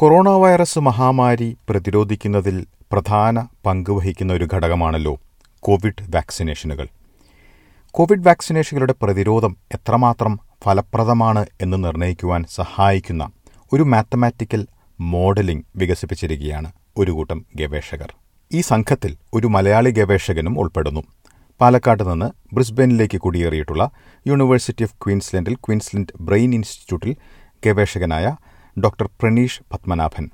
Corona virus മഹാമാരി പ്രതിരോധിക്കുന്നതിൽ പ്രധാന പങ്ക് വഹിക്കുന്ന ഒരു ഘടകമാണല്ലോ കോവിഡ് വാക്സിനേഷനുകൾ. കോവിഡ് വാക്സിനേഷനുകളുടെ പ്രതിരോധം എത്രമാത്രം ഫലപ്രദമാണ് എന്ന് നിർണയിക്കുവാൻ സഹായിക്കുന്ന ഒരു മാത്തമാറ്റിക്കൽ മോഡലിംഗ് വികസിപ്പിച്ചിരിക്കുകയാണ് ഒരു കൂട്ടം ഗവേഷകർ. ഈ സംഘത്തിൽ ഒരു മലയാളി ഗവേഷകനും ഉൾപ്പെടുന്നു. പാലക്കാട് നിന്ന് ബ്രിസ്ബനിലേക്ക് കുടിയേറിയിട്ടുള്ള യൂണിവേഴ്സിറ്റി ഓഫ് ക്വീൻസ്ലൻഡിൽ ക്വീൻസ്ലൻഡ് ബ്രെയിൻ ഇൻസ്റ്റിറ്റ്യൂട്ടിൽ ഗവേഷകനായ ഡോക്ടർ പ്രണീഷ് പത്മനാഭൻ.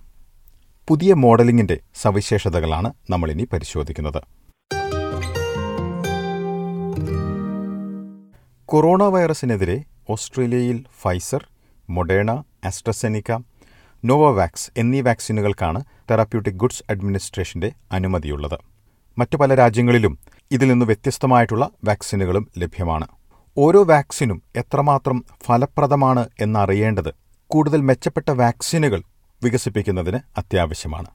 പുതിയ മോഡലിംഗിന്റെ സവിശേഷതകളാണ് നമ്മളിനി പരിശോധിക്കുന്നത്. കൊറോണ വൈറസിനെതിരെ ഓസ്ട്രേലിയയിൽ ഫൈസർ മൊഡേണ ആസ്ട്രസെനിക്ക നോവോവാക്സ് എന്നീ വാക്സിനുകൾക്കാണ് തെറാപ്യൂട്ടിക് ഗുഡ്സ് അഡ്മിനിസ്ട്രേഷന്റെ അനുമതിയുള്ളത്. മറ്റു പല രാജ്യങ്ങളിലും ഇതിൽ നിന്ന് വ്യത്യസ്തമായിട്ടുള്ള വാക്സിനുകളും ലഭ്യമാണ്. ഓരോ വാക്സിനും എത്രമാത്രം ഫലപ്രദമാണ് എന്നറിയേണ്ടത് കൂടുതൽ മെച്ചപ്പെട്ട വാക്സിനുകൾ വികസിപ്പിക്കുന്നതിന് അത്യാവശ്യമാണ്.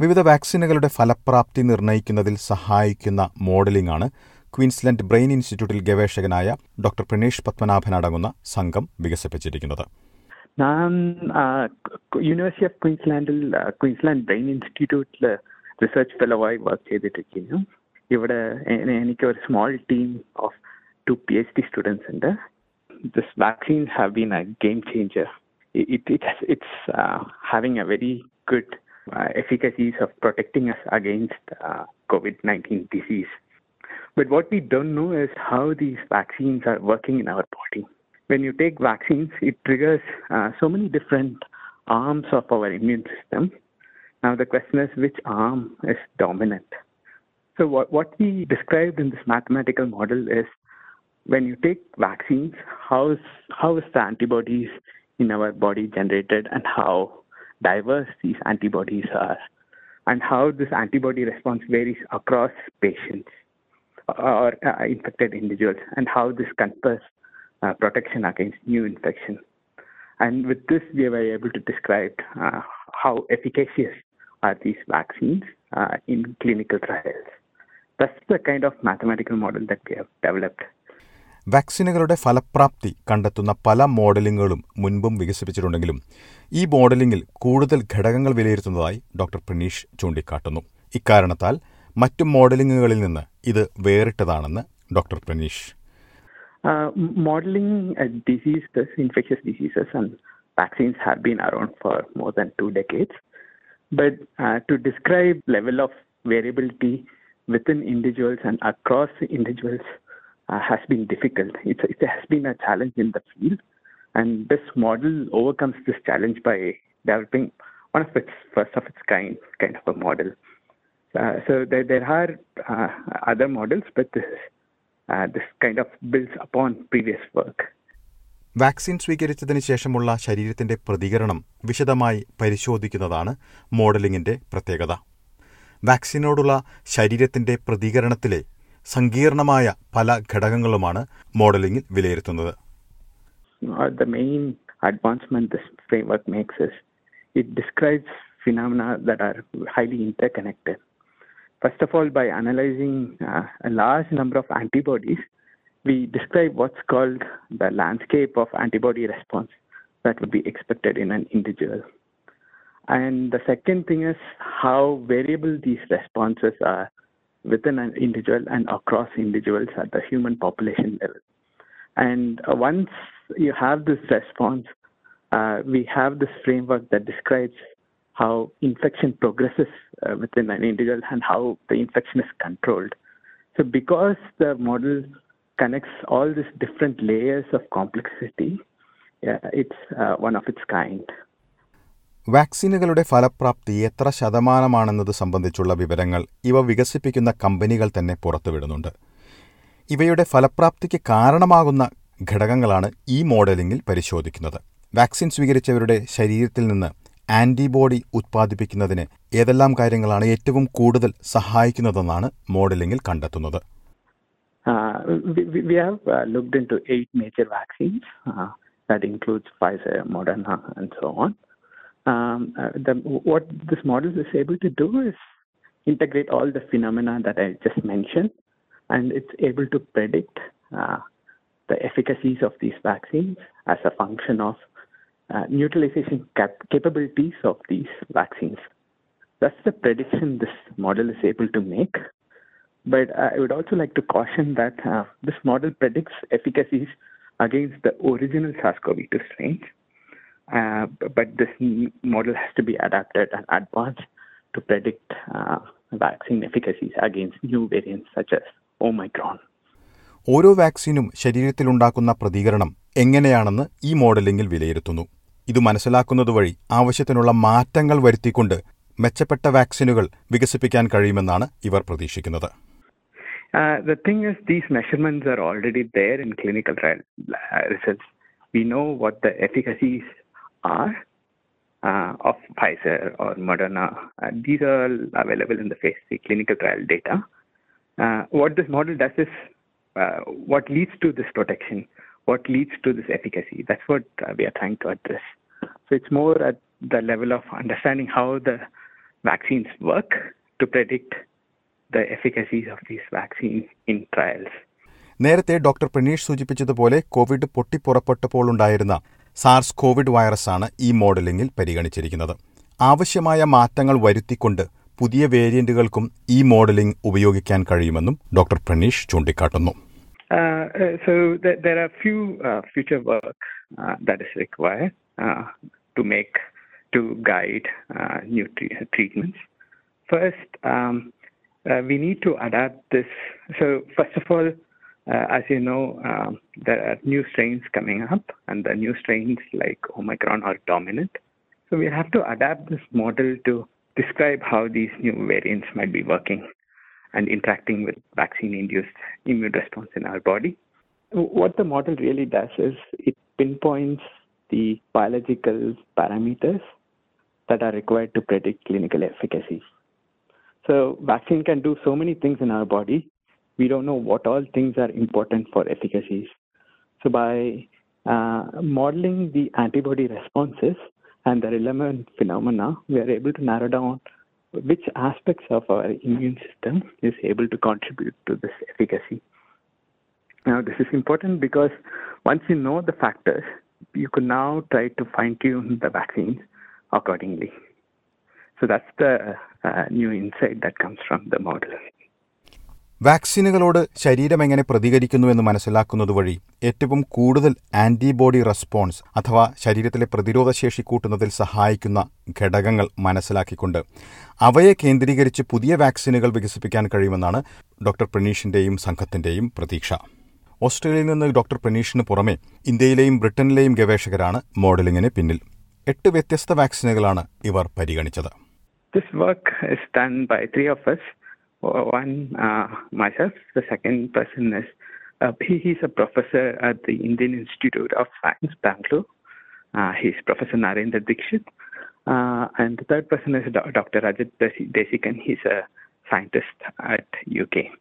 വിവിധ വാക്സിനുകളുടെ ഫലപ്രാപ്തി നിർണയിക്കുന്നതിൽ സഹായിക്കുന്ന മോഡലിംഗ് ആണ് ക്വീൻസ്ലൻഡ് ബ്രെയിൻ ഇൻസ്റ്റിറ്റ്യൂട്ടിൽ ഗവേഷകനായ ഡോക്ടർ പ്രണീഷ് പത്മനാഭൻ അടങ്ങുന്ന സംഘം വികസിപ്പിച്ചിരിക്കുന്നത്. ഞാൻ യൂണിവേഴ്സിറ്റി ഓഫ് ക്വീൻസ്ലാൻഡിൽ ക്വീൻസ്ലാൻഡ് ബ്രെയിൻ ഇൻസ്റ്റിറ്റ്യൂട്ടിൽ റിസർച്ച് ഫെലോവായി വർക്ക് ചെയ്തിട്ടിരിക്കുന്നു. ഇവിടെ എനിക്ക് ഒരു small team of two P H D students ഉണ്ട്. This vaccine have been a game changer it, it it's uh, having a very good uh, efficacies of protecting us against uh, COVID-19 disease. But what we don't know is how these vaccines are working in our body. When you take vaccines, it triggers so many different arms of our immune system. Now the question is which arm is dominant? So what, what we described in this mathematical model is when you take vaccines, how is, how is the antibodies in our body generated and how diverse these antibodies are and how this antibody response varies across patients or uh, infected individuals and how this confers uh, protection against new infection. And with this, we were able to describe uh, how efficacious are these vaccines in clinical trials. That's the kind of mathematical model that we have developed. വാക്സിനുകളുടെ ഫലപ്രാപ്തി കണ്ടെത്തുന്ന പല മോഡലിംഗുകളും മുൻപും വികസിപ്പിച്ചിട്ടുണ്ടെങ്കിലും ഈ മോഡലിംഗിൽ കൂടുതൽ ഘടകങ്ങൾ വിലയിരുത്തുന്നതായി doctor Praneesh ചൂണ്ടിക്കാട്ടുന്നു. ഇക്കാരണത്താൽ മറ്റു മോഡലിംഗുകളിൽ നിന്ന് ഇത് വേറിട്ടതാണെന്ന് doctor Praneesh modelling diseases infectious diseases and vaccines have been around for more than two decades but to describe level of variability within individuals and across individuals uh, has been difficult. It, it has been a challenge in the field, and this model overcomes this challenge by developing one of its first of its kind kind of a model. Uh, so there, there are uh, other models, but this this kind of builds upon previous work. Vaccine സ്വീകരിച്ചതിന് ശേഷമുള്ള ശരീരത്തിന്റെ പ്രതികരണം വിശദമായി പരിശോധിക്കുന്നതാണ് മോഡലിംഗിന്റെ പ്രത്യേകത വാക്സിനോടുള്ള ശരീരത്തിന്റെ പ്രതികരണത്തിലെ സങ്കീർണമായ പല ഘടകങ്ങളുമാണ് മോഡലിംഗിൽ വിലയിരുത്തുന്നത് The main advancement this framework makes is it describes phenomena that are highly interconnected. First of all, by analyzing uh, a large number of antibodies, we describe what's called the landscape of antibody response that would be expected in an individual. And the second thing is how variable these responses are within an individual and across individuals at the human population level. And uh, once you have this response, uh, we have this framework that describes how infection progresses uh, within an individual and how the infection is controlled. So, because the model connects all these different layers of complexity, yeah, it's one of its kind. വാക്സിനുകളുടെ ഫലപ്രാപ്തി എത്ര ശതമാനമാണെന്നത് സംബന്ധിച്ചുള്ള വിവരങ്ങൾ ഇവ വികസിപ്പിക്കുന്ന കമ്പനികൾ തന്നെ പുറത്തുവിടുന്നുണ്ട് ഇവയുടെ ഫലപ്രാപ്തിക്ക് കാരണമാകുന്ന ഘടകങ്ങളാണ് ഈ മോഡലിംഗിൽ പരിശോധിക്കുന്നത് വാക്സിൻ സ്വീകരിച്ചവരുടെ ശരീരത്തിൽ നിന്ന് ആന്റിബോഡി ഉത്പാദിപ്പിക്കുന്നതിന് ഏതെല്ലാം കാര്യങ്ങളാണ് ഏറ്റവും കൂടുതൽ സഹായിക്കുന്നതെന്നാണ് മോഡലിംഗിൽ കണ്ടെത്തുന്നത് Uh, we, we have uh, looked into eight major vaccines. Uh, that includes Pfizer, Moderna, and so on. Um, the, what this model is able to do is integrate all the phenomena that I just mentioned, and it's able to predict the efficacies of these vaccines as a function of uh, neutralization cap- capabilities of these vaccines. That's the prediction this model is able to make. But I would also like to caution that uh, this model predicts efficacies against the original SARS-CoV-2 strains. Uh, but this model has to be adapted and advanced to predict uh, vaccine efficacies against new variants such as Omicron. ഓരോ വാക്സിനും ശരീരത്തിലുണ്ടാക്കുന്ന പ്രതികരണം എങ്ങനെയാണെന്ന് ഈ മോഡലിംഗിൽ വിലയിരുത്തുന്നു ഇത് മനസ്സിലാക്കുന്നത് വഴി ആവശ്യത്തിനുള്ള മാറ്റങ്ങൾ വരുത്തിക്കൊണ്ട് മെച്ചപ്പെട്ട വാക്സിനുകൾ വികസിപ്പിക്കാൻ കഴിയുമെന്നാണ് ഇവർ പ്രതീക്ഷിക്കുന്നത് Uh, the thing is, these measurements are already there in clinical trial uh, results. We know what the efficacies are uh, of Pfizer or Moderna. Uh, these are all available in the phase 3 clinical trial data. Uh, what this model does is uh, what leads to this protection, what leads to this efficacy. That's what uh, we are trying to address. So it's more at the level of understanding how the vaccines work to predict the efficacies of these vaccines in trials. നേരത്തെ doctor Praneesh സൂചിപ്പിച്ചതുപോലെ Covid പൊട്ടിപ്പുറപ്പെട്ടപ്പോൾ ഉണ്ടായിരുന്ന SARS Covid വൈറസാണ് ഈ മോഡലിംഗിൽ പരിഗണിച്ചിരിക്കുന്നത്. ആവശ്യമായ മാറ്റങ്ങൾ വരുത്തിക്കൊണ്ട് പുതിയ വേരിയന്റുകൾക്കും ഈ modelling ഉപയോഗിക്കാൻ കഴിയുമെന്നും ഡോക്ടർ പ്രണീഷ് ചൂണ്ടിക്കാട്ടുന്നു. To guide uh, new t- treatments, first um, uh, we need to adapt this. So, first of all, as you know, um, there are new strains coming up, and the new strains like Omicron are dominant. So we have to adapt this model to describe how these new variants might be working and interacting with vaccine induced immune response in our body. What the model really does is it pinpoints the biological parameters that are required to predict clinical efficacy. So, vaccine can do so many things in our body. We don't know what all things are important for efficacies. So, by uh, modeling the antibody responses and the relevant phenomena, we are able to narrow down which aspects of our immune system is able to contribute to this efficacy. Now, this is important because once you know the factors, you can now try to fine tune the vaccines accordingly. So, that's the uh, new insight that comes from the model. വാക്സിനുകളോട് ശരീരം എങ്ങനെ പ്രതികരിക്കുന്നുവെന്ന് മനസ്സിലാക്കുന്നത് വഴി ഏറ്റവും കൂടുതൽ antibody response അഥവാ ശരീരത്തിലെ പ്രതിരോധശേഷി കൂട്ടുന്നതിൽ സഹായിക്കുന്ന ഘടകങ്ങൾ മനസ്സിലാക്കിക്കൊണ്ട് അവയെ കേന്ദ്രീകരിച്ച് പുതിയ വാക്സിനുകൾ വികസിപ്പിക്കാൻ കഴിയുമെന്നാണ് ഡോക്ടർ പ്രണീഷിന്റെയും സംഘത്തിന്റെയും പ്രതീക്ഷ. ഓസ്ട്രേലിയയിൽ നിന്ന് ഡോക്ടർ പ്രണീഷിന് പുറമെ ഇന്ത്യയിലെയും ബ്രിട്ടനിലെയും ഗവേഷകരാണ് മോഡലിംഗിന് പിന്നിൽ. എട്ട് വ്യത്യസ്ത വാക്സിനുകളാണ് ഇവർ പരിഗണിച്ചത്. This work is done by three of us. One, uh, myself. The second person is uh, he, he's a professor at the Indian Institute of Science, Bangalore. Uh, he's Professor Narendra Dikshit. Uh, and the third person is Do- Dr. Rajat Desi- Desikan. He's a scientist at UK.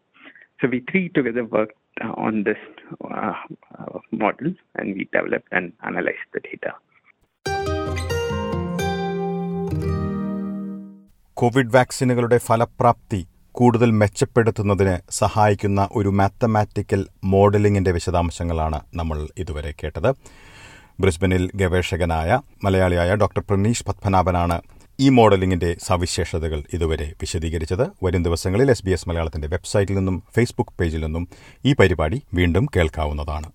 So we three together worked uh, on this uh, uh, model and we developed and analyzed the data. Covid വാക്സിനുകളുടെ ഫലപ്രാപ്തി കൂടുതൽ മെച്ചപ്പെടുത്തുന്നതിന് സഹായിക്കുന്ന ഒരു mathematical മോഡലിംഗിന്റെ വിശദാംശങ്ങളാണ് നമ്മൾ ഇതുവരെ കേട്ടത്. ബ്രിസ്ബനിൽ ഗവേഷകനായ മലയാളിയായ ഡോക്ടർ പ്രണീഷ് പത്മനാഭനാണ് ഈ മോഡലിംഗിന്റെ സവിശേഷതകൾ ഇതുവരെ വിശദീകരിച്ചത്. വരും ദിവസങ്ങളിൽ എസ് ബി എസ് മലയാളത്തിന്റെ വെബ്സൈറ്റിൽ നിന്നും ഫേസ്ബുക്ക് പേജിൽ നിന്നും ഈ പരിപാടി വീണ്ടും കേൾക്കാവുന്നതാണ്.